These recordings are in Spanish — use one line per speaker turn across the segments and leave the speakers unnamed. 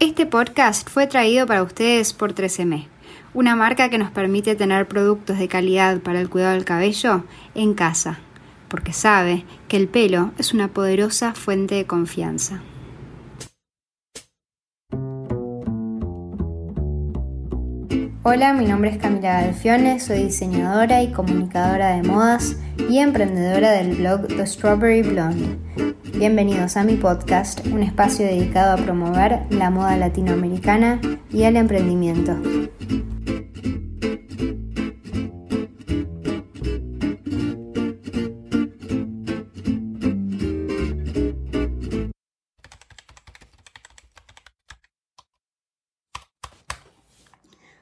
Este podcast fue traído para ustedes por 13M, una marca que nos permite tener productos de calidad para el cuidado del cabello en casa, porque sabe que el pelo es una poderosa fuente de confianza. Hola, mi nombre es Camila Galfione, soy diseñadora y comunicadora de modas y emprendedora del blog The Strawberry Blonde. Bienvenidos a mi podcast, un espacio dedicado a promover la moda latinoamericana y el emprendimiento.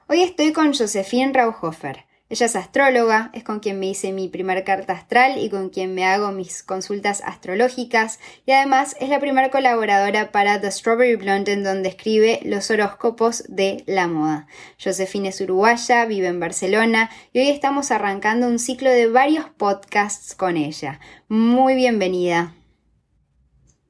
Hoy estoy con Josephine Rauhofer. Ella es astróloga, es con quien me hice mi primer carta astral y con quien me hago mis consultas astrológicas y además es la primera colaboradora para The Strawberry Blonde en donde escribe los horóscopos de la moda. Josefina es uruguaya, vive en Barcelona y hoy estamos arrancando un ciclo de varios podcasts con ella. Muy bienvenida.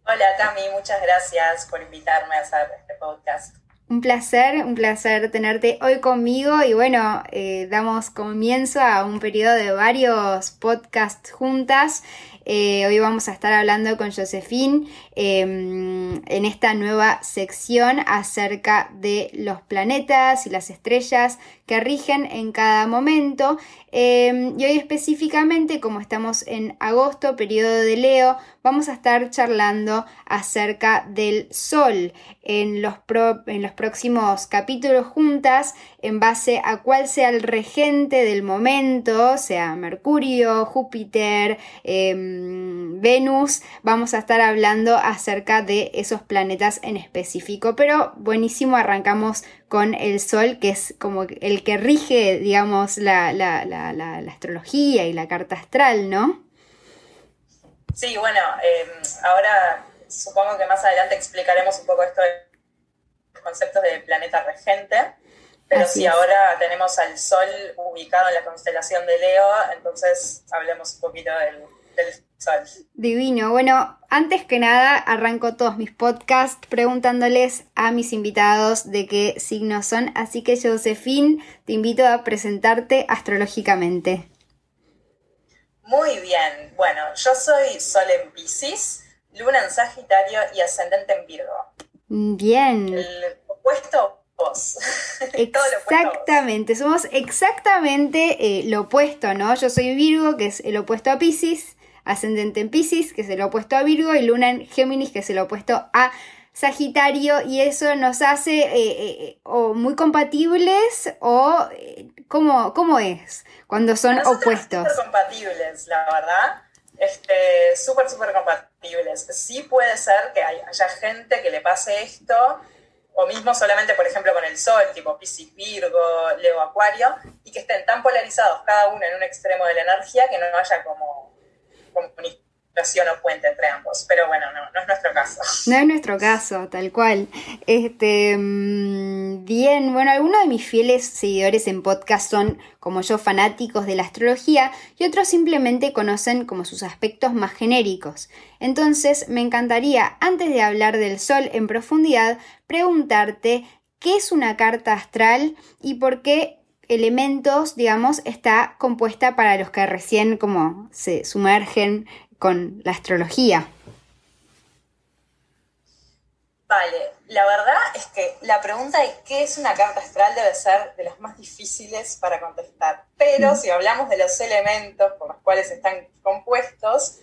Hola Cami, muchas gracias por invitarme a hacer este podcast.
Un placer, un placer tenerte hoy conmigo y bueno, eh, damos comienzo a un periodo de varios podcasts juntas. Eh, hoy vamos a estar hablando con Josephine em, en esta nueva sección acerca de los planetas y las estrellas que rigen en cada momento. Em, y hoy específicamente, como estamos en agosto, periodo de Leo, vamos a estar charlando acerca del Sol en los, en los próximos capítulos juntas, en base a cuál sea el regente del momento, sea Mercurio, Júpiter, em, Venus, vamos a estar hablando acerca de esos planetas en específico. Pero buenísimo, arrancamos con el Sol, que es como el que rige, digamos, la, astrología y la carta astral, ¿no?
Sí, bueno, em, ahora supongo que más adelante explicaremos un poco esto de los conceptos de planeta regente, pero si ahora tenemos al Sol ubicado en la constelación de Leo, entonces hablemos un poquito del, del
Divino. Bueno, antes que nada, arranco todos mis podcasts preguntándoles a mis invitados de qué signos son. Así que, Josephine, te invito a presentarte astrológicamente.
Muy bien. Bueno, yo soy Sol en Pisces, Luna en Sagitario y Ascendente en Virgo.
Bien.
El opuesto vos.
Exactamente, somos exactamente eh, lo opuesto, ¿no? Yo soy Virgo, que es el opuesto a Pisces ascendente en Pisces, que es el opuesto a Virgo, y luna en Géminis, que es el opuesto a Sagitario, y eso nos hace eh, eh, o muy compatibles o eh, ¿cómo, es cuando son opuestos.
Súper compatibles, la verdad. Este, súper, súper compatibles. Sí puede ser que haya gente que le pase esto, o mismo solamente, por ejemplo, con el Sol, tipo Piscis, Virgo, Leo, Acuario, y que estén tan polarizados cada uno en un extremo de la energía que no haya como comunicación o puente entre ambos. Pero bueno, no, no es nuestro caso.
No es nuestro caso, tal cual. Este, mm, bien, bueno, algunos de mis fieles seguidores en podcast son, como yo, fanáticos de la astrología y otros simplemente conocen como sus aspectos más genéricos. Entonces, me encantaría, antes de hablar del Sol en profundidad, preguntarte qué es una carta astral y por qué elementos, digamos, está compuesta para los que recién como se sumergen con la astrología.
Vale, la verdad es que la pregunta de qué es una carta astral debe ser de las más difíciles para contestar. Pero si hablamos de los elementos por los cuales están compuestos,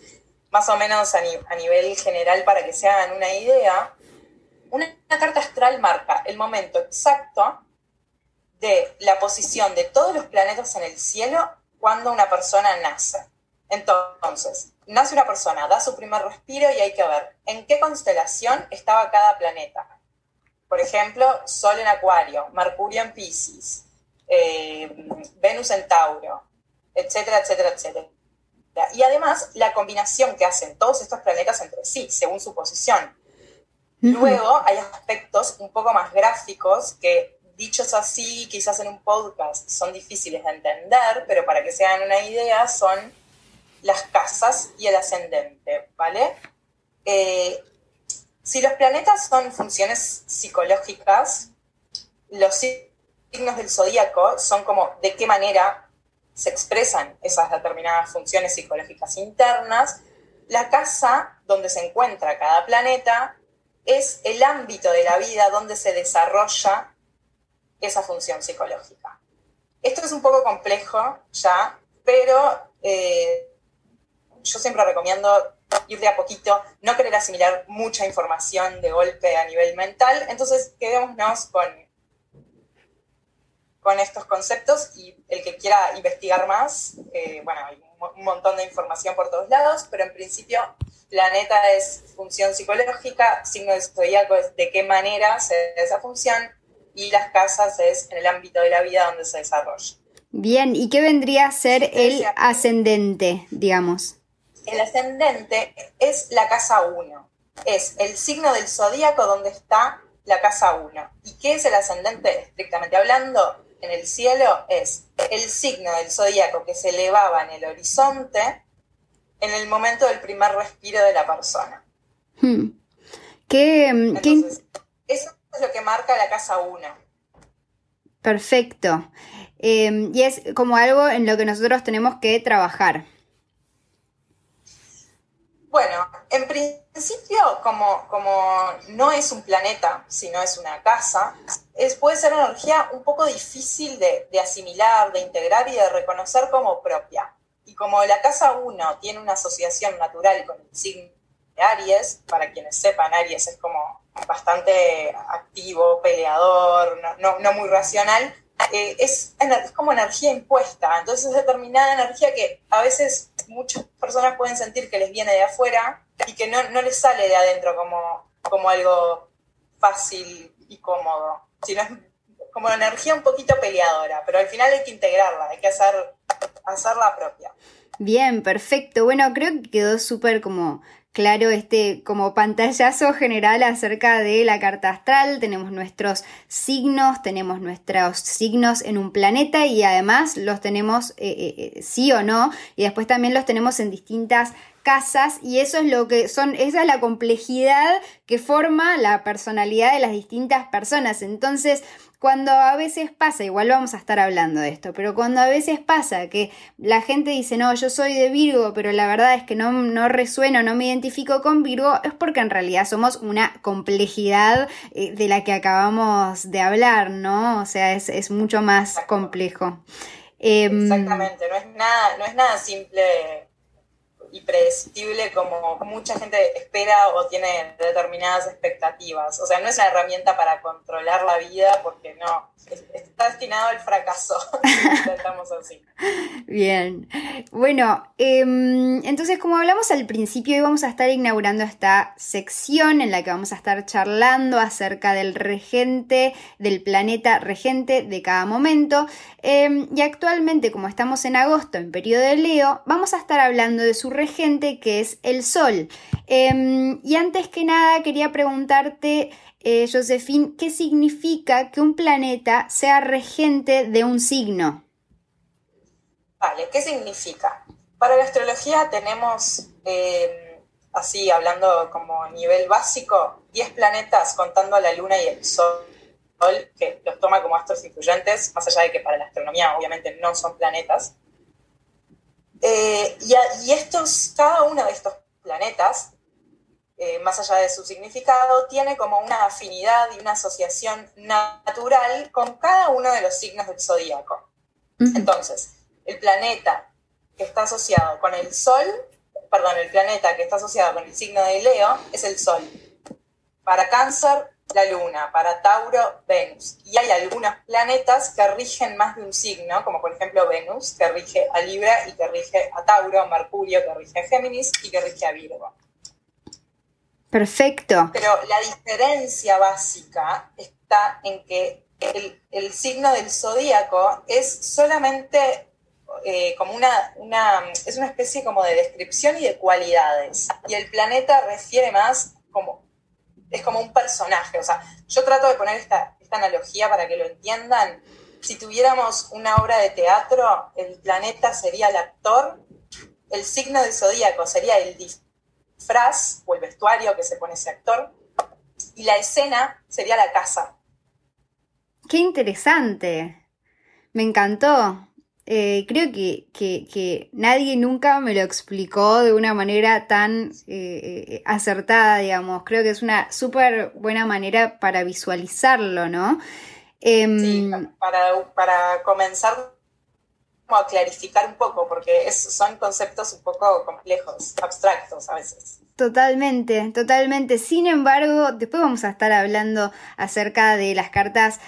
más o menos a, nivel general para que se hagan una idea, una carta astral marca el momento exacto de la posición de todos los planetas en el cielo cuando una persona nace. Entonces, nace una persona, da su primer respiro y hay que ver en qué constelación estaba cada planeta. Por ejemplo, Sol en Acuario, Mercurio en Pisces, eh, Venus en Tauro, etcétera, etcétera, etcétera. Y además, la combinación que hacen todos estos planetas entre sí, según su posición. Luego hay aspectos un poco más gráficos que dichos así, quizás en un podcast, son difíciles de entender, pero para que se hagan una idea, son las casas y el ascendente, ¿vale? Eh, Si los planetas son funciones psicológicas, los signos del zodíaco son como de qué manera se expresan esas determinadas funciones psicológicas internas. La casa donde se encuentra cada planeta es el ámbito de la vida donde se desarrolla esa función psicológica. Esto es un poco complejo ya, pero eh, yo siempre recomiendo ir de a poquito, no querer asimilar mucha información de golpe a nivel mental, entonces quedémonos con, con estos conceptos y el que quiera investigar más, eh, bueno, hay un montón de información por todos lados, pero en principio planeta es función psicológica, signo de zodíaco es de qué manera se da esa función y las casas es en el ámbito de la vida donde se desarrolla.
Bien, ¿y qué vendría a ser el ascendente, digamos?
El ascendente es la casa 1, es el signo del zodíaco donde está la casa 1. ¿Y qué es el ascendente? Estrictamente hablando, en el cielo es el signo del zodíaco que se elevaba en el horizonte en el momento del primer respiro de la persona. Hmm.
¿Qué,
Entonces, Eso es lo que marca la casa 1.
Perfecto. Em, y es como algo en lo que nosotros tenemos que trabajar.
Bueno, en principio, como, como no es un planeta, sino es una casa, es, puede ser una energía un poco difícil de, de asimilar, de integrar y de reconocer como propia. Y como la casa 1 tiene una asociación natural con el signo de Aries, para quienes sepan, Aries es como bastante activo, peleador, no, no, muy racional, eh, es, es, como energía impuesta. Entonces es determinada energía que a veces muchas personas pueden sentir que les viene de afuera y que no, no les sale de adentro como, como algo fácil y cómodo, sino como energía un poquito peleadora, pero al final hay que integrarla, hay que hacer hacerla propia.
Bien, perfecto. Bueno, creo que quedó súper como claro este como pantallazo general acerca de la carta astral. Tenemos nuestros signos, tenemos nuestros signos en un planeta y además los tenemos eh, eh, eh, sí o no. Y después también los tenemos en distintas casas y eso es lo que son, esa es la complejidad que forma la personalidad de las distintas personas. Entonces, cuando a veces pasa, igual vamos a estar hablando de esto, pero cuando a veces pasa que la gente dice, no, yo soy de Virgo, pero la verdad es que no, no resueno, no me identifico con Virgo, es porque en realidad somos una complejidad eh, de la que acabamos de hablar, ¿no? O sea, es, mucho más complejo.
Em, Exactamente, no es nada, no es nada simple y predecible como mucha gente espera o tiene determinadas expectativas. O sea, no es una herramienta para controlar la vida porque no, está destinado al fracaso. Estamos así.
Bien. Bueno, em, entonces como hablamos al principio, hoy vamos a estar inaugurando esta sección en la que vamos a estar charlando acerca del regente, del planeta regente de cada momento. Em, y actualmente, como estamos en agosto, en periodo de Leo, vamos a estar hablando de su regente que es el Sol. Em, y antes que nada quería preguntarte, eh, ¿qué significa que un planeta sea regente de un signo?
Vale, ¿qué significa? Para la astrología tenemos, em, así hablando como nivel básico, 10 planetas contando a la Luna y el Sol que los toma como astros influyentes, más allá de que para la astronomía obviamente no son planetas. Eh, y, estos, cada uno de estos planetas, eh, más allá de su significado, tiene como una afinidad y una asociación natural con cada uno de los signos del zodíaco. Entonces, el planeta que está asociado con el Sol, perdón, el planeta que está asociado con el signo de Leo es el Sol. Para Cáncer, la Luna, para Tauro, Venus. Y hay algunos planetas que rigen más de un signo, como por ejemplo Venus, que rige a Libra y que rige a Tauro, Mercurio, que rige a Géminis y que rige a Virgo.
Perfecto.
Pero la diferencia básica está en que el, signo del zodíaco es solamente eh, como una, una, es una especie como de descripción y de cualidades. Y el planeta refiere más como es como un personaje. O sea, yo trato de poner esta, analogía para que lo entiendan. Si tuviéramos una obra de teatro, el planeta sería el actor, el signo del zodíaco sería el disfraz o el vestuario que se pone ese actor, y la escena sería la casa.
Qué interesante. Me encantó. Eh, creo que, nadie nunca me lo explicó de una manera tan eh, eh, acertada, digamos. Creo que es una súper buena manera para visualizarlo, ¿no?
Em, sí, para, para comenzar a clarificar un poco, porque son conceptos un poco complejos, abstractos a veces.
Totalmente, totalmente. Sin embargo, después vamos a estar hablando acerca de las cartas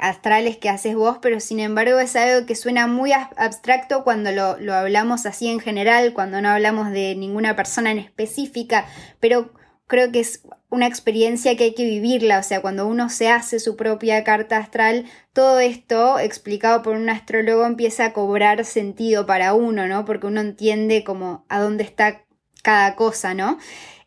astrales que haces vos, pero sin embargo es algo que suena muy abstracto cuando lo, lo, hablamos así en general, cuando no hablamos de ninguna persona en específica, pero creo que es una experiencia que hay que vivirla, o sea, cuando uno se hace su propia carta astral, todo esto explicado por un astrólogo empieza a cobrar sentido para uno, ¿no? Porque uno entiende como a dónde está cada cosa, ¿no?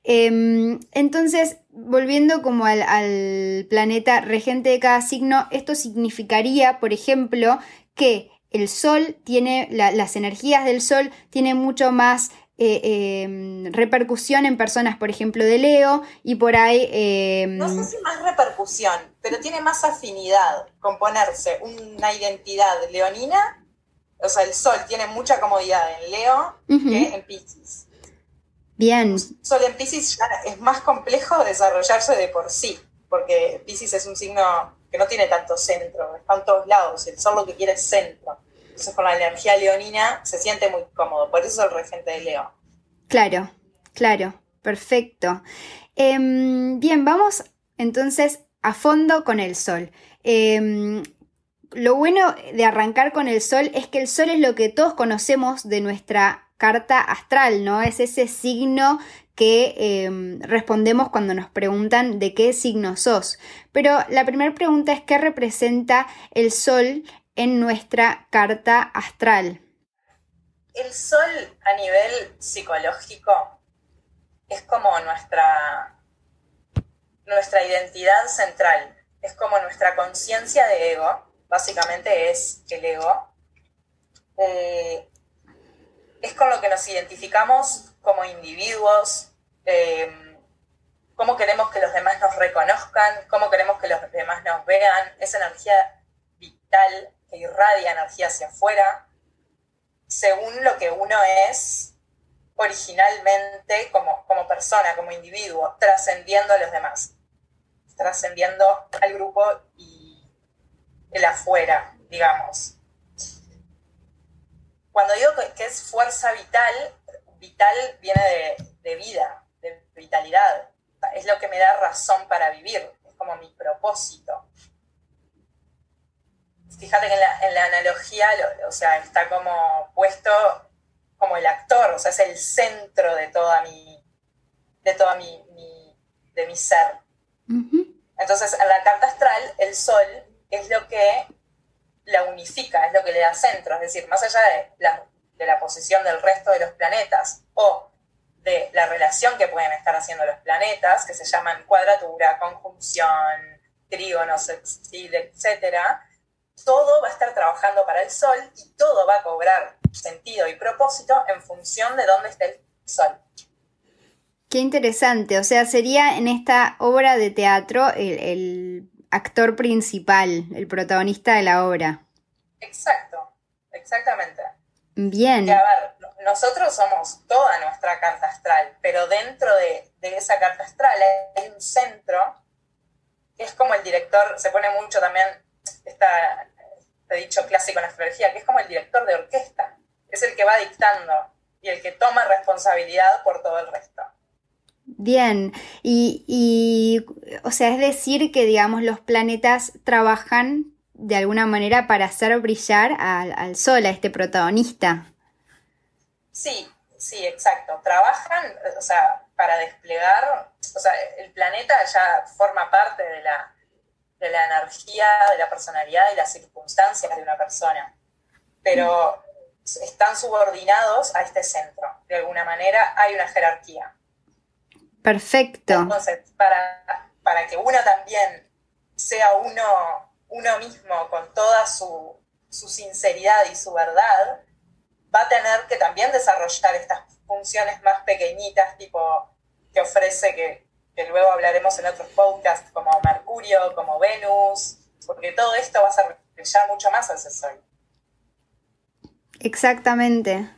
Em, entonces, volviendo como al, planeta regente de cada signo, esto significaría, por ejemplo, que el Sol tiene, las energías del Sol tienen mucho más eh, em, repercusión en personas, por ejemplo, de Leo, y por ahí...
Em, no sé si más repercusión, pero tiene más afinidad con ponerse una identidad leonina. O sea, el Sol tiene mucha comodidad en Leo que en Pisces.
Bien.
Sol en Pisces ya es más complejo desarrollarse de por sí, porque Pisces es un signo que no tiene tanto centro, está en todos lados, el Sol lo que quiere es centro. Entonces con la energía leonina se siente muy cómodo, por eso es el regente de Leo.
Claro, claro, perfecto. Em, bien, vamos entonces a fondo con el Sol. Em, lo bueno de arrancar con el Sol es que el Sol es lo que todos conocemos de nuestra carta astral, ¿no? Es ese signo que em, respondemos cuando nos preguntan de qué signo sos. Pero la primera pregunta es qué representa el sol en nuestra carta astral.
El sol a nivel psicológico es como nuestra, nuestra identidad central, es como nuestra conciencia de ego, básicamente es el ego. Eh, es con lo que nos identificamos como individuos, eh, cómo queremos que los demás nos reconozcan, cómo queremos que los demás nos vean, esa energía vital que irradia energía hacia afuera, según lo que uno es originalmente como, como persona, como individuo, trascendiendo a los demás, trascendiendo al grupo y el afuera, digamos. Cuando digo que es fuerza vital, vital viene de, vida, de vitalidad. Es lo que me da razón para vivir, es como mi propósito. Fíjate que en la, analogía, o sea, está como puesto como el actor, o sea, es el centro de toda mi, de toda mi, de mi ser. Entonces, en la carta astral, el sol es lo que la unifica, es lo que le da centro, es decir, más allá de la, de la posición del resto de los planetas o de la relación que pueden estar haciendo los planetas, que se llaman cuadratura, conjunción, trígonos, etcétera, todo va a estar trabajando para el Sol y todo va a cobrar sentido y propósito en función de dónde esté el Sol.
Qué interesante, o sea, sería en esta obra de teatro el actor principal, el protagonista de la obra.
Exacto, exactamente.
Bien.
a ver, nosotros somos toda nuestra carta astral, pero dentro de, esa carta astral hay un centro que es como el director, se pone mucho también, está, he dicho clásico en astrología, que es como el director de orquesta, es el que va dictando y el que toma responsabilidad por todo el resto.
Bien, y, o sea, es decir que, digamos, los planetas trabajan de alguna manera para hacer brillar al, Sol, a este protagonista.
Sí, sí, exacto. Trabajan, o sea, para desplegar, o sea, el planeta ya forma parte de la, de la energía, de la personalidad y las circunstancias de una persona, pero están subordinados a este centro. De alguna manera hay una jerarquía.
Perfecto.
Entonces, para, para que uno también sea uno, uno mismo con toda su, sinceridad y su verdad, va a tener que también desarrollar estas funciones más pequeñitas, tipo que ofrece que, que luego hablaremos en otros podcasts, como Mercurio, como Venus, porque todo esto va a hacer brillar mucho más a ese sol.
Exactamente.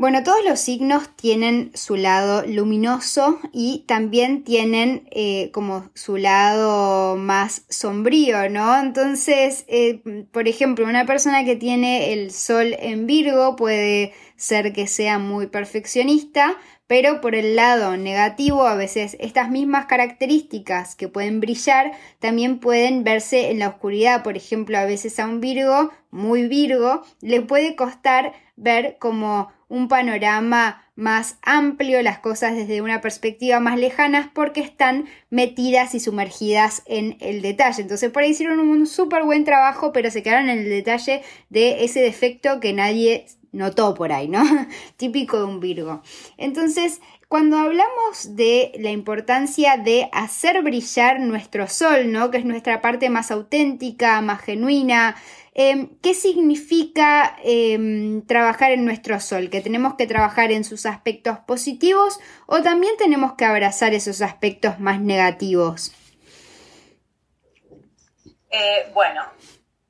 Bueno, todos los signos tienen su lado luminoso y también tienen eh, como su lado más sombrío, ¿no? Entonces, eh, por ejemplo, una persona que tiene el sol en Virgo puede ser que sea muy perfeccionista, pero por el lado negativo, a veces estas mismas características que pueden brillar también pueden verse en la oscuridad. Por ejemplo, a veces a un Virgo, muy Virgo, le puede costar ver como un panorama más amplio, las cosas desde una perspectiva más lejana, porque están metidas y sumergidas en el detalle. Entonces por ahí hicieron un súper buen trabajo, pero se quedaron en el detalle de ese defecto que nadie notó por ahí, ¿no? Típico de un Virgo. Entonces, cuando hablamos de la importancia de hacer brillar nuestro sol, ¿no? Que es nuestra parte más auténtica, más genuina, em, ¿qué significa em, trabajar en nuestro sol? ¿Que tenemos que trabajar en sus aspectos positivos o también tenemos que abrazar esos aspectos más negativos?
Eh, bueno,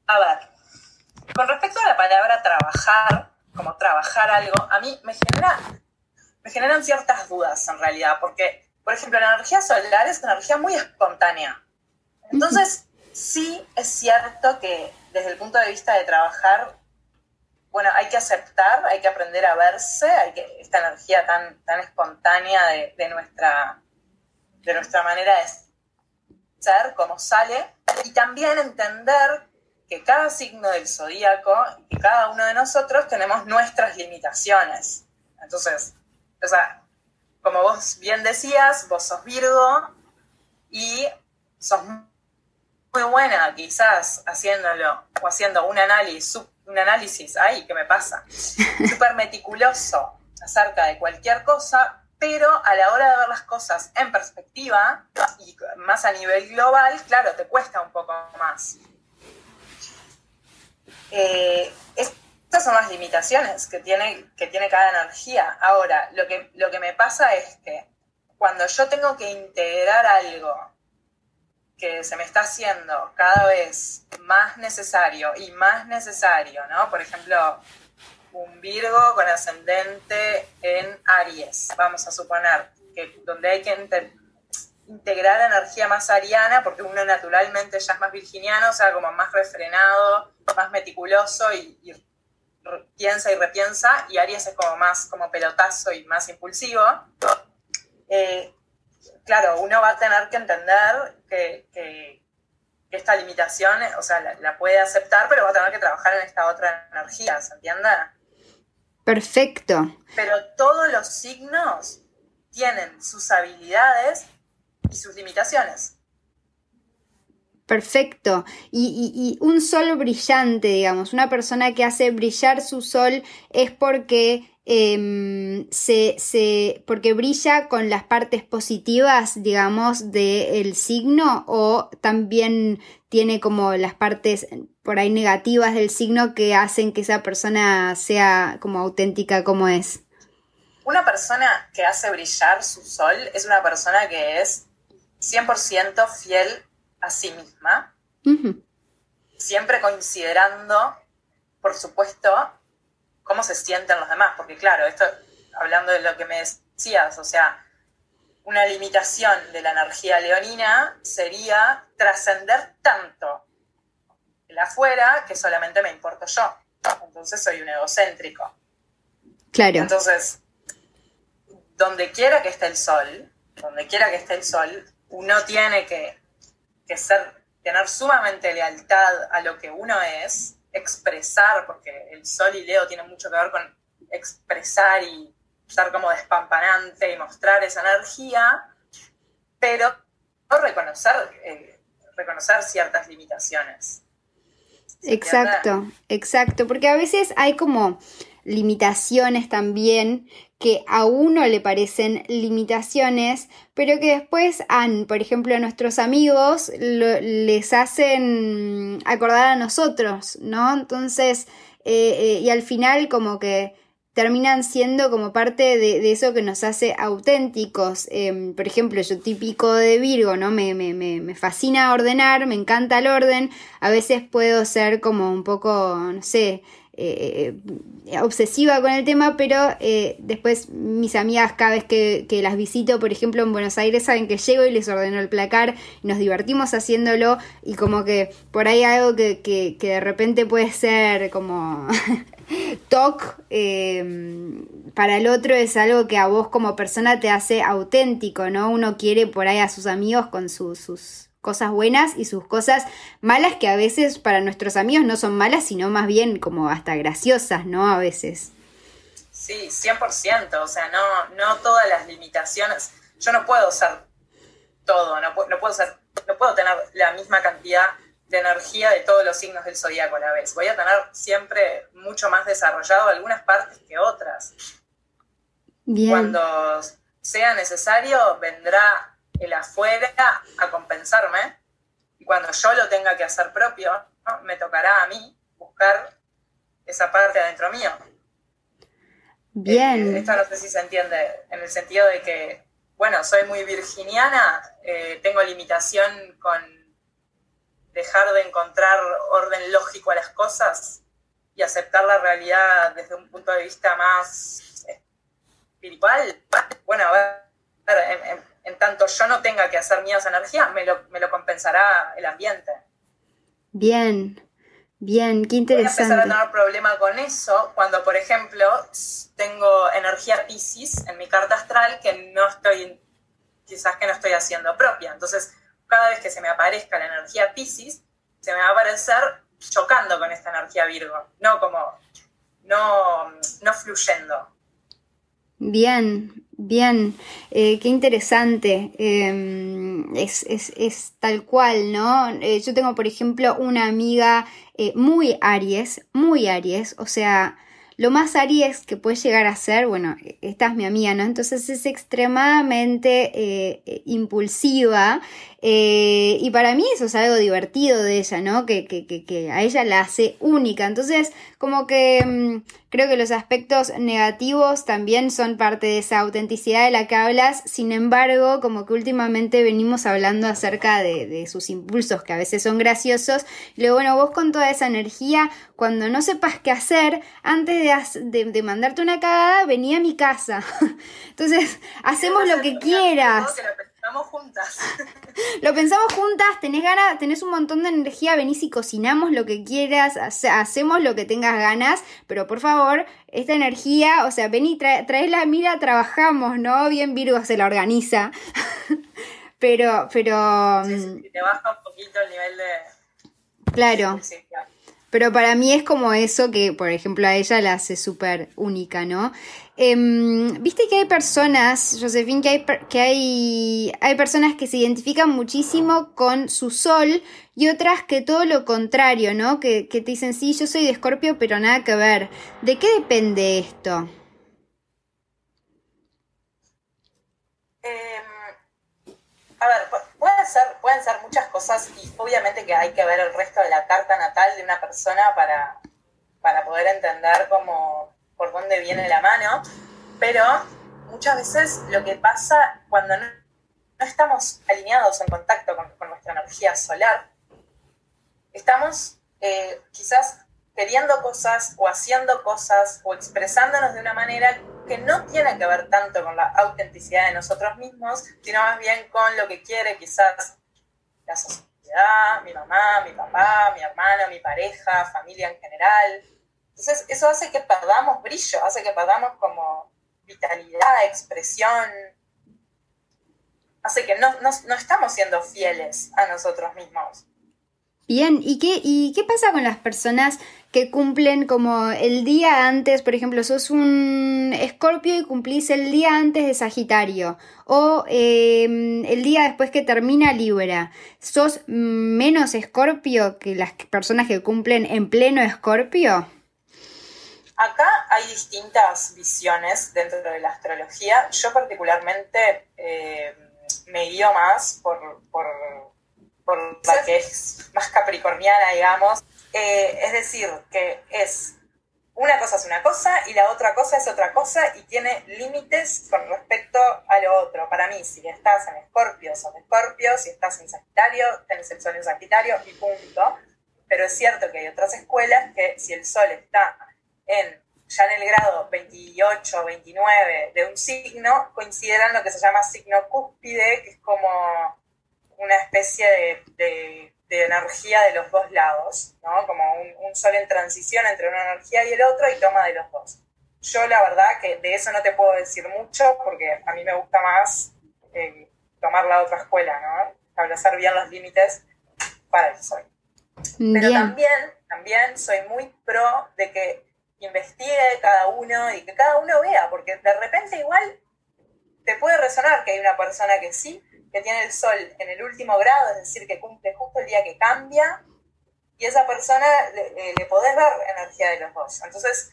a ver, con respecto a la palabra trabajar, como trabajar algo, a mí me genera, me generan ciertas dudas en realidad, porque, por ejemplo, la energía solar es una energía muy espontánea. Entonces, sí es cierto que desde el punto de vista de trabajar, bueno, hay que aceptar, hay que aprender a verse, hay que, esta energía tan, tan espontánea de, nuestra, de nuestra manera de ser, cómo sale, y también entender que cada signo del zodíaco y que cada uno de nosotros tenemos nuestras limitaciones. Entonces, o sea, como vos bien decías, vos sos Virgo y sos muy buena quizás haciéndolo o haciendo un análisis, un análisis, ay, ¿qué me pasa? Súper meticuloso acerca de cualquier cosa, pero a la hora de ver las cosas en perspectiva y más a nivel global, claro, te cuesta un poco más. Eh, estas son las limitaciones que tiene, que tiene cada energía. Ahora, lo que, lo que me pasa es que cuando yo tengo que integrar algo que se me está haciendo cada vez más necesario y más necesario, ¿no? Por ejemplo, un Virgo con ascendente en Aries, vamos a suponer, que donde hay que integrar energía más ariana, porque uno naturalmente ya es más virginiano, o sea, como más refrenado, más meticuloso y, piensa y repiensa, y Aries es como más como pelotazo y más impulsivo. Eh, claro, uno va a tener que entender que, esta limitación, o sea, la, la, puede aceptar, pero va a tener que trabajar en esta otra energía, ¿se entiende?
Perfecto.
Pero todos los signos tienen sus habilidades y sus limitaciones.
Perfecto. Y, un sol brillante, digamos, una persona que hace brillar su sol es porque em, se, porque brilla con las partes positivas, digamos, del signo o también tiene como las partes por ahí negativas del signo que hacen que esa persona sea como auténtica como es.
Una persona que hace brillar su sol es una persona que es 100% fiel a sí misma, siempre considerando, por supuesto, cómo se sienten los demás, porque claro, esto, hablando de lo que me decías, o sea, una limitación de la energía leonina sería trascender tanto el afuera que solamente me importo yo. Entonces soy un egocéntrico.
Claro.
Entonces, donde quiera que esté el sol, donde quiera que esté el sol, uno tiene que, ser, tener sumamente lealtad a lo que uno es, expresar, porque el sol y Leo tienen mucho que ver con expresar y estar como despampanante y mostrar esa energía, pero reconocer, eh, reconocer ciertas limitaciones.
Exacto, exacto, porque a veces hay como limitaciones también que a uno le parecen limitaciones, pero que después han, por ejemplo, a nuestros amigos les hacen acordar a nosotros, ¿no? Entonces, eh, eh, y al final como que terminan siendo como parte de, eso que nos hace auténticos. Em, por ejemplo, yo típico de Virgo, ¿no? Me, me, me, fascina ordenar, me encanta el orden. A veces puedo ser como un poco, no sé, eh, obsesiva con el tema, pero eh, después mis amigas cada vez que, las visito, por ejemplo en Buenos Aires, saben que llego y les ordeno el placar y nos divertimos haciéndolo y como que por ahí algo que, que, que de repente puede ser como TOC eh, para el otro es algo que a vos como persona te hace auténtico, ¿no? Uno quiere por ahí a sus amigos con sus cosas buenas y sus cosas malas que a veces para nuestros amigos no son malas, sino más bien como hasta graciosas, ¿no? A veces.
Sí, 100%, o sea, no, no todas las limitaciones, yo no puedo ser todo, no, no puedo ser, no puedo tener la misma cantidad de energía de todos los signos del zodiaco a la vez. Voy a tener siempre mucho más desarrollado algunas partes que otras. Bien. Cuando sea necesario, vendrá el afuera a compensarme. Y cuando yo lo tenga que hacer propio, me tocará a mí buscar esa parte adentro mío.
Bien.
Eh, esto no sé si se entiende, en el sentido de que, bueno, soy muy virginiana, eh, tengo limitación con dejar de encontrar orden lógico a las cosas y aceptar la realidad desde un punto de vista más espiritual, bueno, a ver, en, tanto yo no tenga que hacer mía esa energía, me lo, me lo compensará el ambiente.
Bien, bien, qué interesante.
Voy a empezar a tener problema con eso cuando, por ejemplo, tengo energía Pisces en mi carta astral que no estoy, quizás que no estoy haciendo propia. Entonces, cada vez que se me aparezca la energía Pisces, se me va a aparecer chocando con esta energía Virgo, no como, no, no fluyendo.
Bien, bien, eh, qué interesante. Em, es, tal cual, ¿no? Eh, yo tengo, por ejemplo, una amiga eh, muy Aries, muy Aries, o sea, lo más Aries que puede llegar a ser, bueno, esta es mi amiga, ¿no? Entonces es extremadamente eh, impulsiva eh, y para mí eso es algo divertido de ella, ¿no? Que, que, que, a ella la hace única. Entonces, como que mm, creo que los aspectos negativos también son parte de esa autenticidad de la que hablas. Sin embargo, como que últimamente venimos hablando acerca de, de sus impulsos, que a veces son graciosos. Y luego, bueno, vos con toda esa energía, cuando no sepas qué hacer, antes de, de, mandarte una cagada, vení a mi casa. Entonces, hacemos lo que quieras
pensamos juntas.
Lo pensamos juntas, tenés ganas, tenés un montón de energía, venís y cocinamos lo que quieras, hacemos lo que tengas ganas, pero por favor, esta energía, o sea, vení, trae, la mira, trabajamos, ¿no? Bien Virgo se la organiza. pero, pero.
Sí, mm, te baja un poquito el nivel de.
Claro. Pero para mí es como eso que, por ejemplo, a ella la hace súper única, ¿no? Em, viste que hay personas, Josefín, que, hay, que hay, hay personas que se identifican muchísimo con su sol y otras que todo lo contrario, ¿no? Que, que te dicen, sí, yo soy de Escorpio, pero nada que ver. ¿De qué depende esto?
Em, a ver, pueden ser muchas cosas y obviamente que hay que ver el resto de la carta natal de una persona para, para poder entender cómo por dónde viene la mano, pero muchas veces lo que pasa cuando no, estamos alineados en contacto con, nuestra energía solar, estamos eh, quizás queriendo cosas o haciendo cosas o expresándonos de una manera que no tiene que ver tanto con la autenticidad de nosotros mismos, sino más bien con lo que quiere quizás la sociedad, mi mamá, mi papá, mi hermano, mi pareja, familia en general. Entonces, eso hace que perdamos brillo, hace que perdamos como vitalidad, expresión, hace que no, no, estamos siendo fieles a nosotros mismos.
Bien, ¿y qué, ¿y qué pasa con las personas que cumplen como el día antes, por ejemplo, sos un escorpio y cumplís el día antes de Sagitario, o em, el día después que termina Libra, ¿sos menos escorpio que las personas que cumplen en pleno escorpio?
Acá hay distintas visiones dentro de la astrología. Yo particularmente eh, me guío más por, la que es más capricorniana, digamos. Eh, es decir, que es una cosa es una cosa y la otra cosa es otra cosa y tiene límites con respecto a lo otro. Para mí, si estás en Escorpio, sos Escorpio, si estás en Sagitario, tenés el Sol en Sagitario y punto. Pero es cierto que hay otras escuelas que si el Sol está en ya en el grado 28, 29 de un signo, consideran lo que se llama signo cúspide, que es como una especie de de energía de los dos lados, ¿no? Como un, sol en transición entre una energía y el otro y toma de los dos. Yo la verdad que de eso no te puedo decir mucho porque a mí me gusta más eh, tomar la otra escuela, ¿no? Establecer bien los límites para el sol. Pero también, también soy muy pro de que investigue cada uno y que cada uno vea, porque de repente igual te puede resonar que hay una persona que sí que tiene el sol en el último grado, es decir, que cumple justo el día que cambia, y esa persona le, le podés ver energía de los dos. Entonces,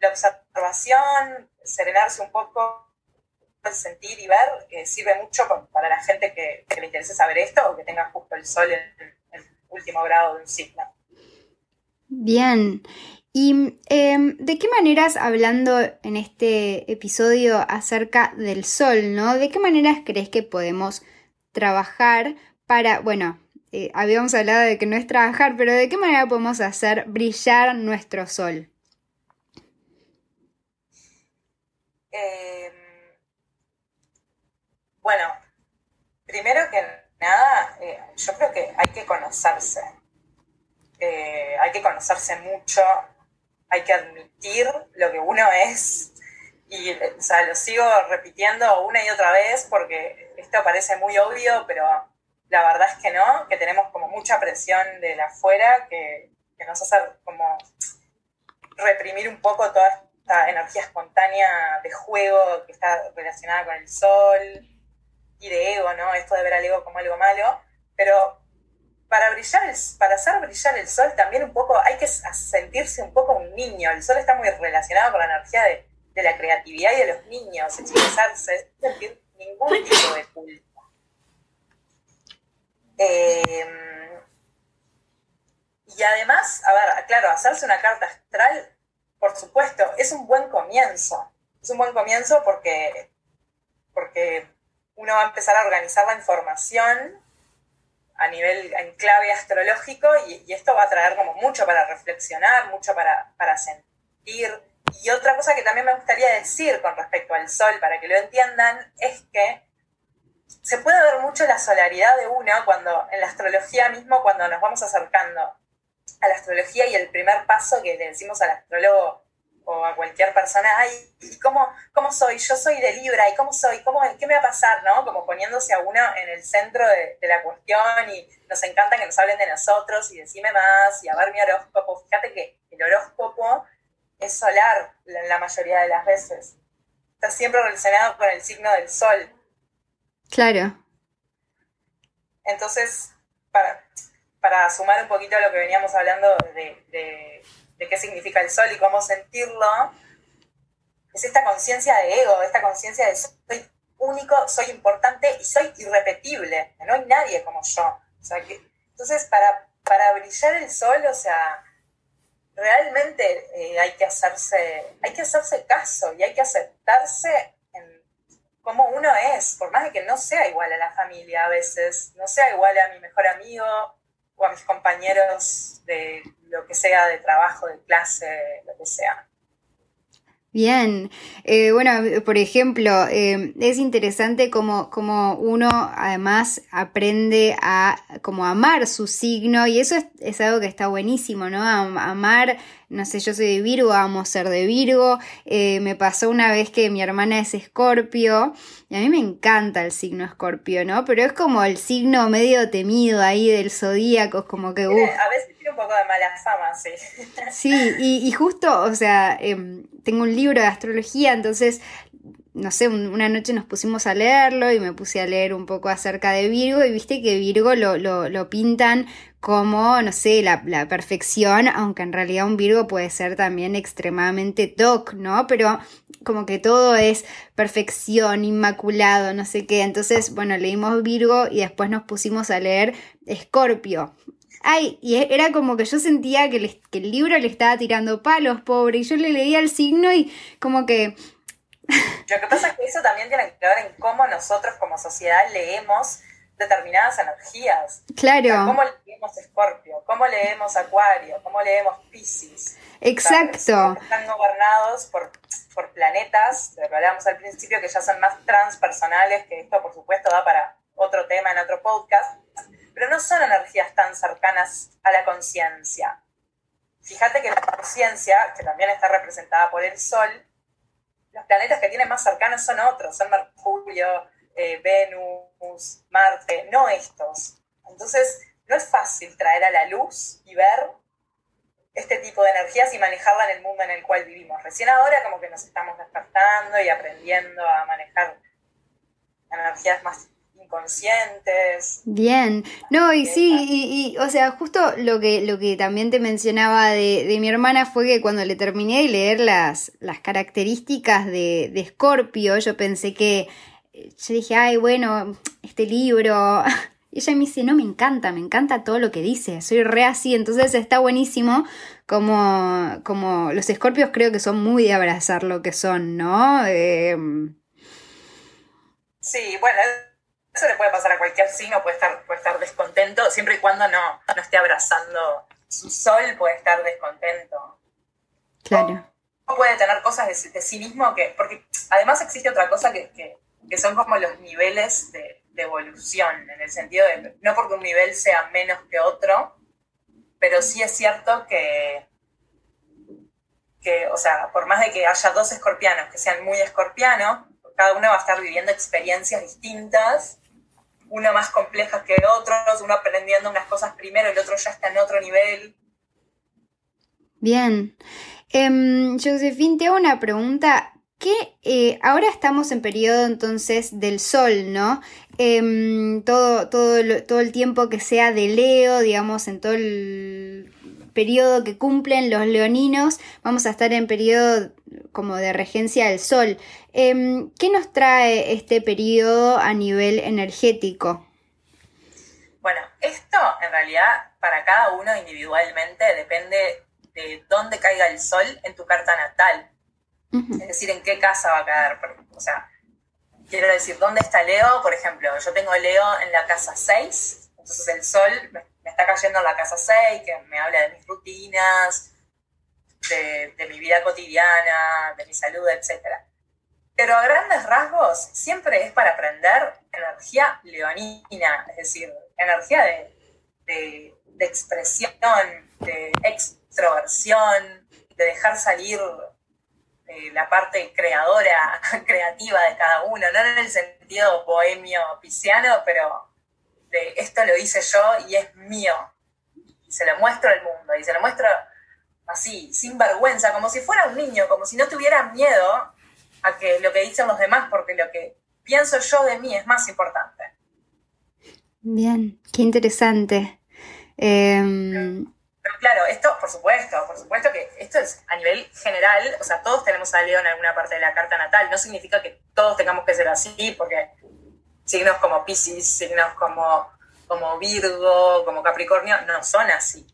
la observación, serenarse un poco, sentir y ver, eh, sirve mucho para la gente que, le interese saber esto o que tenga justo el sol en, el último grado de un signo.
Bien. ¿Y em, de qué maneras, hablando en este episodio acerca del sol, ¿no? ¿De qué maneras crees que podemos trabajar para, bueno, eh, habíamos hablado de que no es trabajar, pero ¿de qué manera podemos hacer brillar nuestro sol?
Em, bueno, primero que nada, eh, yo creo que hay que conocerse. Eh, hay que conocerse mucho, hay que admitir lo que uno es. Y o sea, lo sigo repitiendo una y otra vez porque esto parece muy obvio, pero la verdad es que no, que tenemos como mucha presión de la afuera que, nos hace como reprimir un poco toda esta energía espontánea de juego que está relacionada con el sol y de ego, ¿no? Esto de ver al ego como algo malo, pero para brillar, el, para hacer brillar el sol también un poco hay que sentirse un poco un niño. El sol está muy relacionado con la energía de, de la creatividad y de los niños, expresarse, sentir ningún tipo de culpa. Em, y además, a ver, claro, hacerse una carta astral, por supuesto, es un buen comienzo. Es un buen comienzo porque, porque uno va a empezar a organizar la información a nivel en clave astrológico y, esto va a traer como mucho para reflexionar, mucho para, para sentir, y otra cosa que también me gustaría decir con respecto al sol, para que lo entiendan, es que se puede ver mucho la solaridad de uno cuando, en la astrología mismo, cuando nos vamos acercando a la astrología y el primer paso que le decimos al astrólogo o a cualquier persona, ay, ¿y cómo, cómo soy? Yo soy de Libra, ¿y cómo soy? ¿Cómo, ¿Qué me va a pasar? ¿no? Como poniéndose a uno en el centro de, de, la cuestión y nos encanta que nos hablen de nosotros y decime más y a ver mi horóscopo. Fíjate que el horóscopo es solar la, mayoría de las veces. Está siempre relacionado con el signo del sol.
Claro.
Entonces, para, para sumar un poquito a lo que veníamos hablando de, qué significa el sol y cómo sentirlo, es esta conciencia de ego, esta conciencia de soy único, soy importante y soy irrepetible. No hay nadie como yo. entonces, para, para brillar el sol, o sea, realmente eh, hay, que hacerse, hay que hacerse caso y hay que aceptarse en cómo uno es, por más de que no sea igual a la familia a veces, no sea igual a mi mejor amigo o a mis compañeros de lo que sea, de trabajo, de clase, lo que sea.
Bien, eh, bueno, por ejemplo, eh, es interesante como, como, uno además aprende a como amar su signo y eso es, algo que está buenísimo, ¿no? amar, no sé, yo soy de Virgo, amo ser de Virgo, eh, me pasó una vez que mi hermana es Escorpio y a mí me encanta el signo Escorpio, ¿no? Pero es como el signo medio temido ahí del zodíaco, es como que...
a veces un poco de mala fama, sí.
Sí, y, justo, o sea, em, tengo un libro de astrología, entonces no sé, una noche nos pusimos a leerlo y me puse a leer un poco acerca de Virgo y viste que Virgo lo, lo, pintan como, no sé, la, la, perfección, aunque en realidad un Virgo puede ser también extremadamente toc, ¿no? Pero como que todo es perfección, inmaculado, no sé qué. Entonces, bueno, leímos Virgo y después nos pusimos a leer Escorpio. Ay, y e, era como que yo sentía que, el libro le estaba tirando palos, pobre, y yo le leía el signo y como que...
Lo que pasa es que eso también tiene que ver en cómo nosotros como sociedad leemos determinadas energías.
Claro.
¿Cómo leemos Escorpio? ¿Cómo leemos Acuario? ¿Cómo leemos Pisces?
Exacto.
Están gobernados por, por planetas, de lo que hablábamos al principio, que ya son más transpersonales, que esto por supuesto da para otro tema en otro podcast, pero no son energías tan cercanas a la conciencia. Fíjate que la conciencia, que también está representada por el Sol, los planetas que tienen más cercanos son otros, son Mercurio, eh, Venus, Marte, no estos. Entonces, no es fácil traer a la luz y ver este tipo de energías y manejarla en el mundo en el cual vivimos. Recién ahora como que nos estamos despertando y aprendiendo a manejar energías más inconscientes.
Bien, no, y sí, y, o sea, justo lo que, lo que también te mencionaba de, mi hermana fue que cuando le terminé de leer las, las características de, de Scorpio, yo pensé que, yo dije, ay, bueno, este libro, y ella me dice, no, me encanta, me encanta todo lo que dice, soy re así, entonces está buenísimo como, como los escorpios creo que son muy de abrazar lo que son, ¿no?
Em, sí, bueno, eso le puede pasar a cualquier signo, puede estar, puede estar descontento, siempre y cuando no, no esté abrazando su sol, puede estar descontento.
Claro.
O puede tener cosas de, sí mismo que, porque además existe otra cosa que, que, son como los niveles de, de, evolución, en el sentido de, no porque un nivel sea menos que otro, pero sí es cierto que, que, o sea, por más de que haya dos escorpianos que sean muy escorpianos, cada uno va a estar viviendo experiencias distintas uno más compleja que otros, uno aprendiendo unas cosas primero, el otro ya está en otro nivel.
Bien. Josephine, te hago una pregunta. Que eh, ahora estamos en periodo entonces del sol, ¿no? Em, todo, todo, todo el tiempo que sea de Leo, digamos, en todo el periodo que cumplen los leoninos, vamos a estar en periodo como de regencia del sol. Em, ¿Qué nos trae este periodo a nivel energético?
Bueno, esto en realidad para cada uno individualmente depende de dónde caiga el sol en tu carta natal. Es decir, en qué casa va a caer. O sea, quiero decir, ¿dónde está Leo? Por ejemplo, yo tengo Leo en la casa 6, entonces el sol me, está cayendo en la casa 6, que me habla de mis rutinas, de, mi vida cotidiana, de mi salud, etc. Pero a grandes rasgos siempre es para aprender energía leonina, es decir, energía de, expresión, de extroversión, de dejar salir eh, la parte creadora, creativa de cada uno, no en el sentido bohemio, pisciano, pero de esto lo hice yo y es mío. Y se lo muestro al mundo, y se lo muestro así, sin vergüenza, como si fuera un niño, como si no tuviera miedo a que lo que dicen los demás, porque lo que pienso yo de mí es más importante.
Bien, qué interesante. Em,
pero, claro, esto, por supuesto, por supuesto que esto es a nivel general, o sea, todos tenemos a Leo en alguna parte de la carta natal, no significa que todos tengamos que ser así, porque signos como Pisces, signos como, como Virgo, como Capricornio, no son así.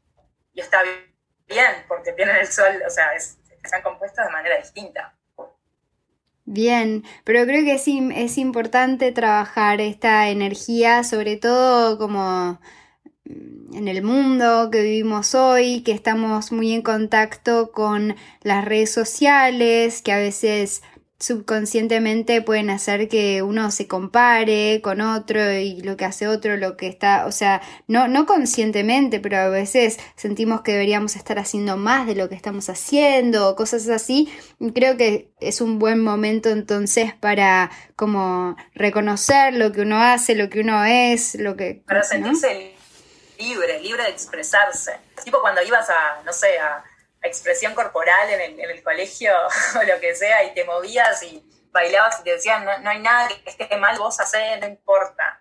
Y está bien bien, porque tienen el sol, o sea, están compuestos de manera distinta.
Bien, pero creo que sí es importante trabajar esta energía, sobre todo como mm, en el mundo que vivimos hoy, que estamos muy en contacto con las redes sociales, que a veces subconscientemente pueden hacer que uno se compare con otro y lo que hace otro, lo que está, o sea, no, no conscientemente, pero a veces sentimos que deberíamos estar haciendo más de lo que estamos haciendo, cosas así. creo que es un buen momento entonces para como reconocer lo que uno hace, lo que uno es, lo que...
Para sentirse libre, libre de expresarse. Tipo cuando ibas a, no sé, a expresión corporal en el, en el, colegio o lo que sea y te movías y bailabas y te decían, no, no hay nada que esté mal, vos hacés, no importa.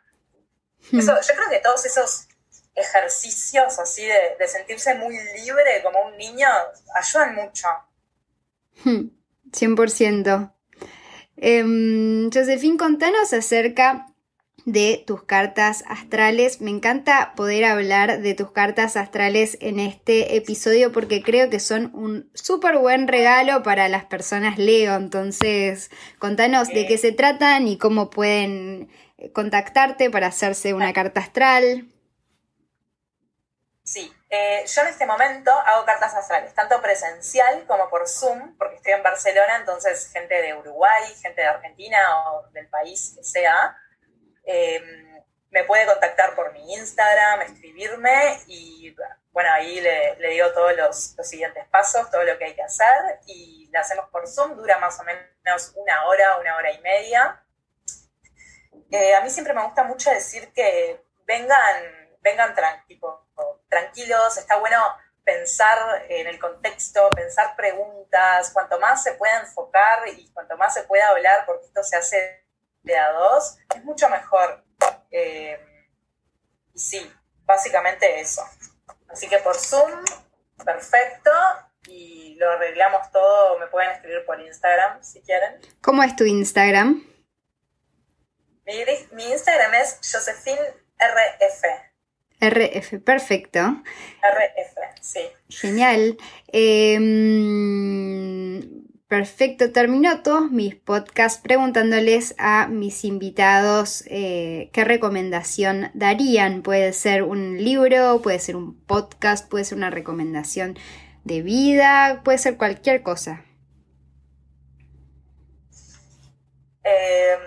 Hmm. Eso, yo creo que todos esos ejercicios así de, de, sentirse muy libre como un niño ayudan mucho.
100%. Hmm. Eh, Josephine, contanos acerca de tus cartas astrales. Me encanta poder hablar de tus cartas astrales en este episodio porque creo que son un súper buen regalo para las personas Leo. Entonces, contanos de qué se tratan y cómo pueden contactarte para hacerse una carta astral.
Sí, eh, yo en este momento hago cartas astrales, tanto presencial como por Zoom, porque estoy en Barcelona, entonces gente de Uruguay, gente de Argentina o del país que sea, em, me puede contactar por mi Instagram, escribirme y bueno, ahí le, digo todos los, siguientes pasos, todo lo que hay que hacer y la hacemos por Zoom, dura más o menos una hora, una hora y media. Eh, a mí siempre me gusta mucho decir que vengan, vengan tranquilos, está bueno pensar en el contexto, pensar preguntas, cuanto más se pueda enfocar y cuanto más se pueda hablar, porque esto se hace de a dos, es mucho mejor. Eh, y sí, básicamente eso. Así que por Zoom, perfecto, y lo arreglamos todo, me pueden escribir por Instagram si quieren.
¿Cómo es tu Instagram?
Mi, mi Instagram es JosephineRF.
RF, perfecto.
RF, sí.
Genial. Em, perfecto, termino todos mis podcasts preguntándoles a mis invitados eh, qué recomendación darían. Puede ser un libro, puede ser un podcast, puede ser una recomendación de vida, puede ser cualquier cosa.
Em,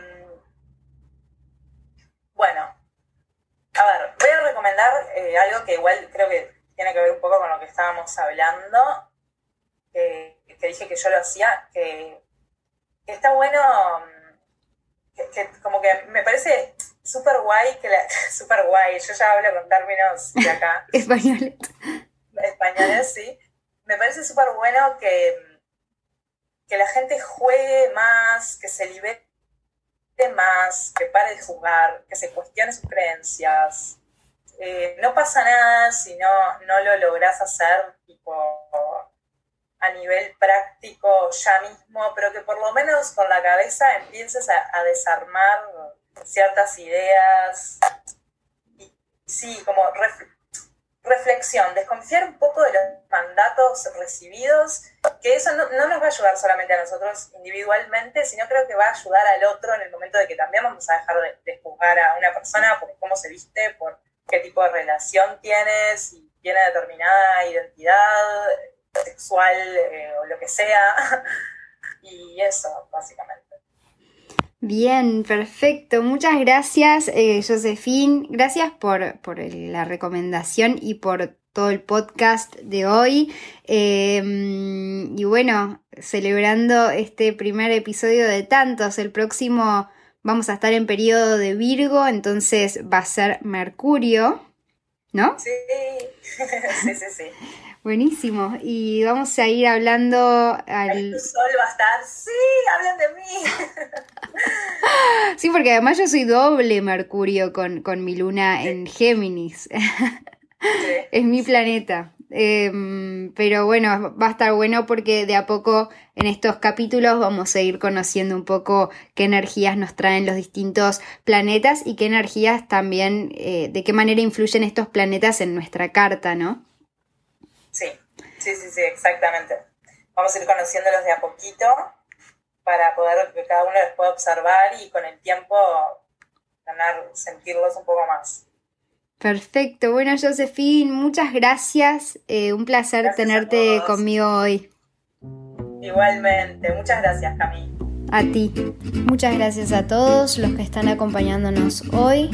bueno, a ver, voy a recomendar eh, algo que igual creo que tiene que ver un poco con lo que estábamos hablando, dije que yo lo hacía, que, está bueno, que, como que me parece súper guay, que la, súper guay, yo ya hablo con términos de acá.
Españoles.
Españoles, sí. Me parece súper bueno que, que la gente juegue más, que se libere más, que pare de jugar, que se cuestione sus creencias. Eh, no pasa nada si no, no lo logras hacer tipo, a nivel práctico ya mismo, pero que por lo menos con la cabeza empieces a, desarmar ciertas ideas. Y sí, como reflexión, desconfiar un poco de los mandatos recibidos, que eso no, nos va a ayudar solamente a nosotros individualmente, sino creo que va a ayudar al otro en el momento de que también vamos a dejar de, juzgar a una persona por cómo se viste, por qué tipo de relación tiene, si tiene determinada identidad sexual eh, o lo que sea. y eso, básicamente.
Bien, perfecto. Muchas gracias, eh, Josephine. Gracias por, la recomendación y por todo el podcast de hoy. Em, y bueno, celebrando este primer episodio de tantos. El próximo vamos a estar en periodo de Virgo, entonces va a ser Mercurio, ¿no?
Sí, sí, sí, sí.
Buenísimo. Y vamos a ir hablando
al... El sol va a estar, sí, hablen de mí.
sí, porque además yo soy doble Mercurio con, mi luna en Géminis. es mi planeta. Em, pero bueno, va a estar bueno porque de a poco en estos capítulos vamos a ir conociendo un poco qué energías nos traen los distintos planetas y qué energías también, eh, de qué manera influyen estos planetas en nuestra carta, ¿no?
Sí, sí, sí, exactamente. Vamos a ir conociéndolos de a poquito para poder que cada uno los pueda observar y con el tiempo ganar, sentirlos un poco más.
Perfecto. Bueno, Josephine, muchas gracias. Eh, un placer tenerte conmigo hoy.
Igualmente. Muchas gracias, Camille
a ti. Muchas gracias a todos los que están acompañándonos hoy.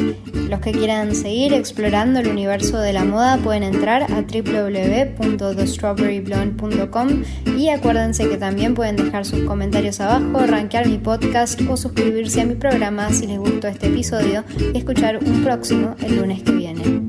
Los que quieran seguir explorando el universo de la moda pueden entrar a www.thestrawberryblonde.com y acuérdense que también pueden dejar sus comentarios abajo, rankear mi podcast o suscribirse a mi programa si les gustó este episodio y escuchar un próximo el lunes que viene.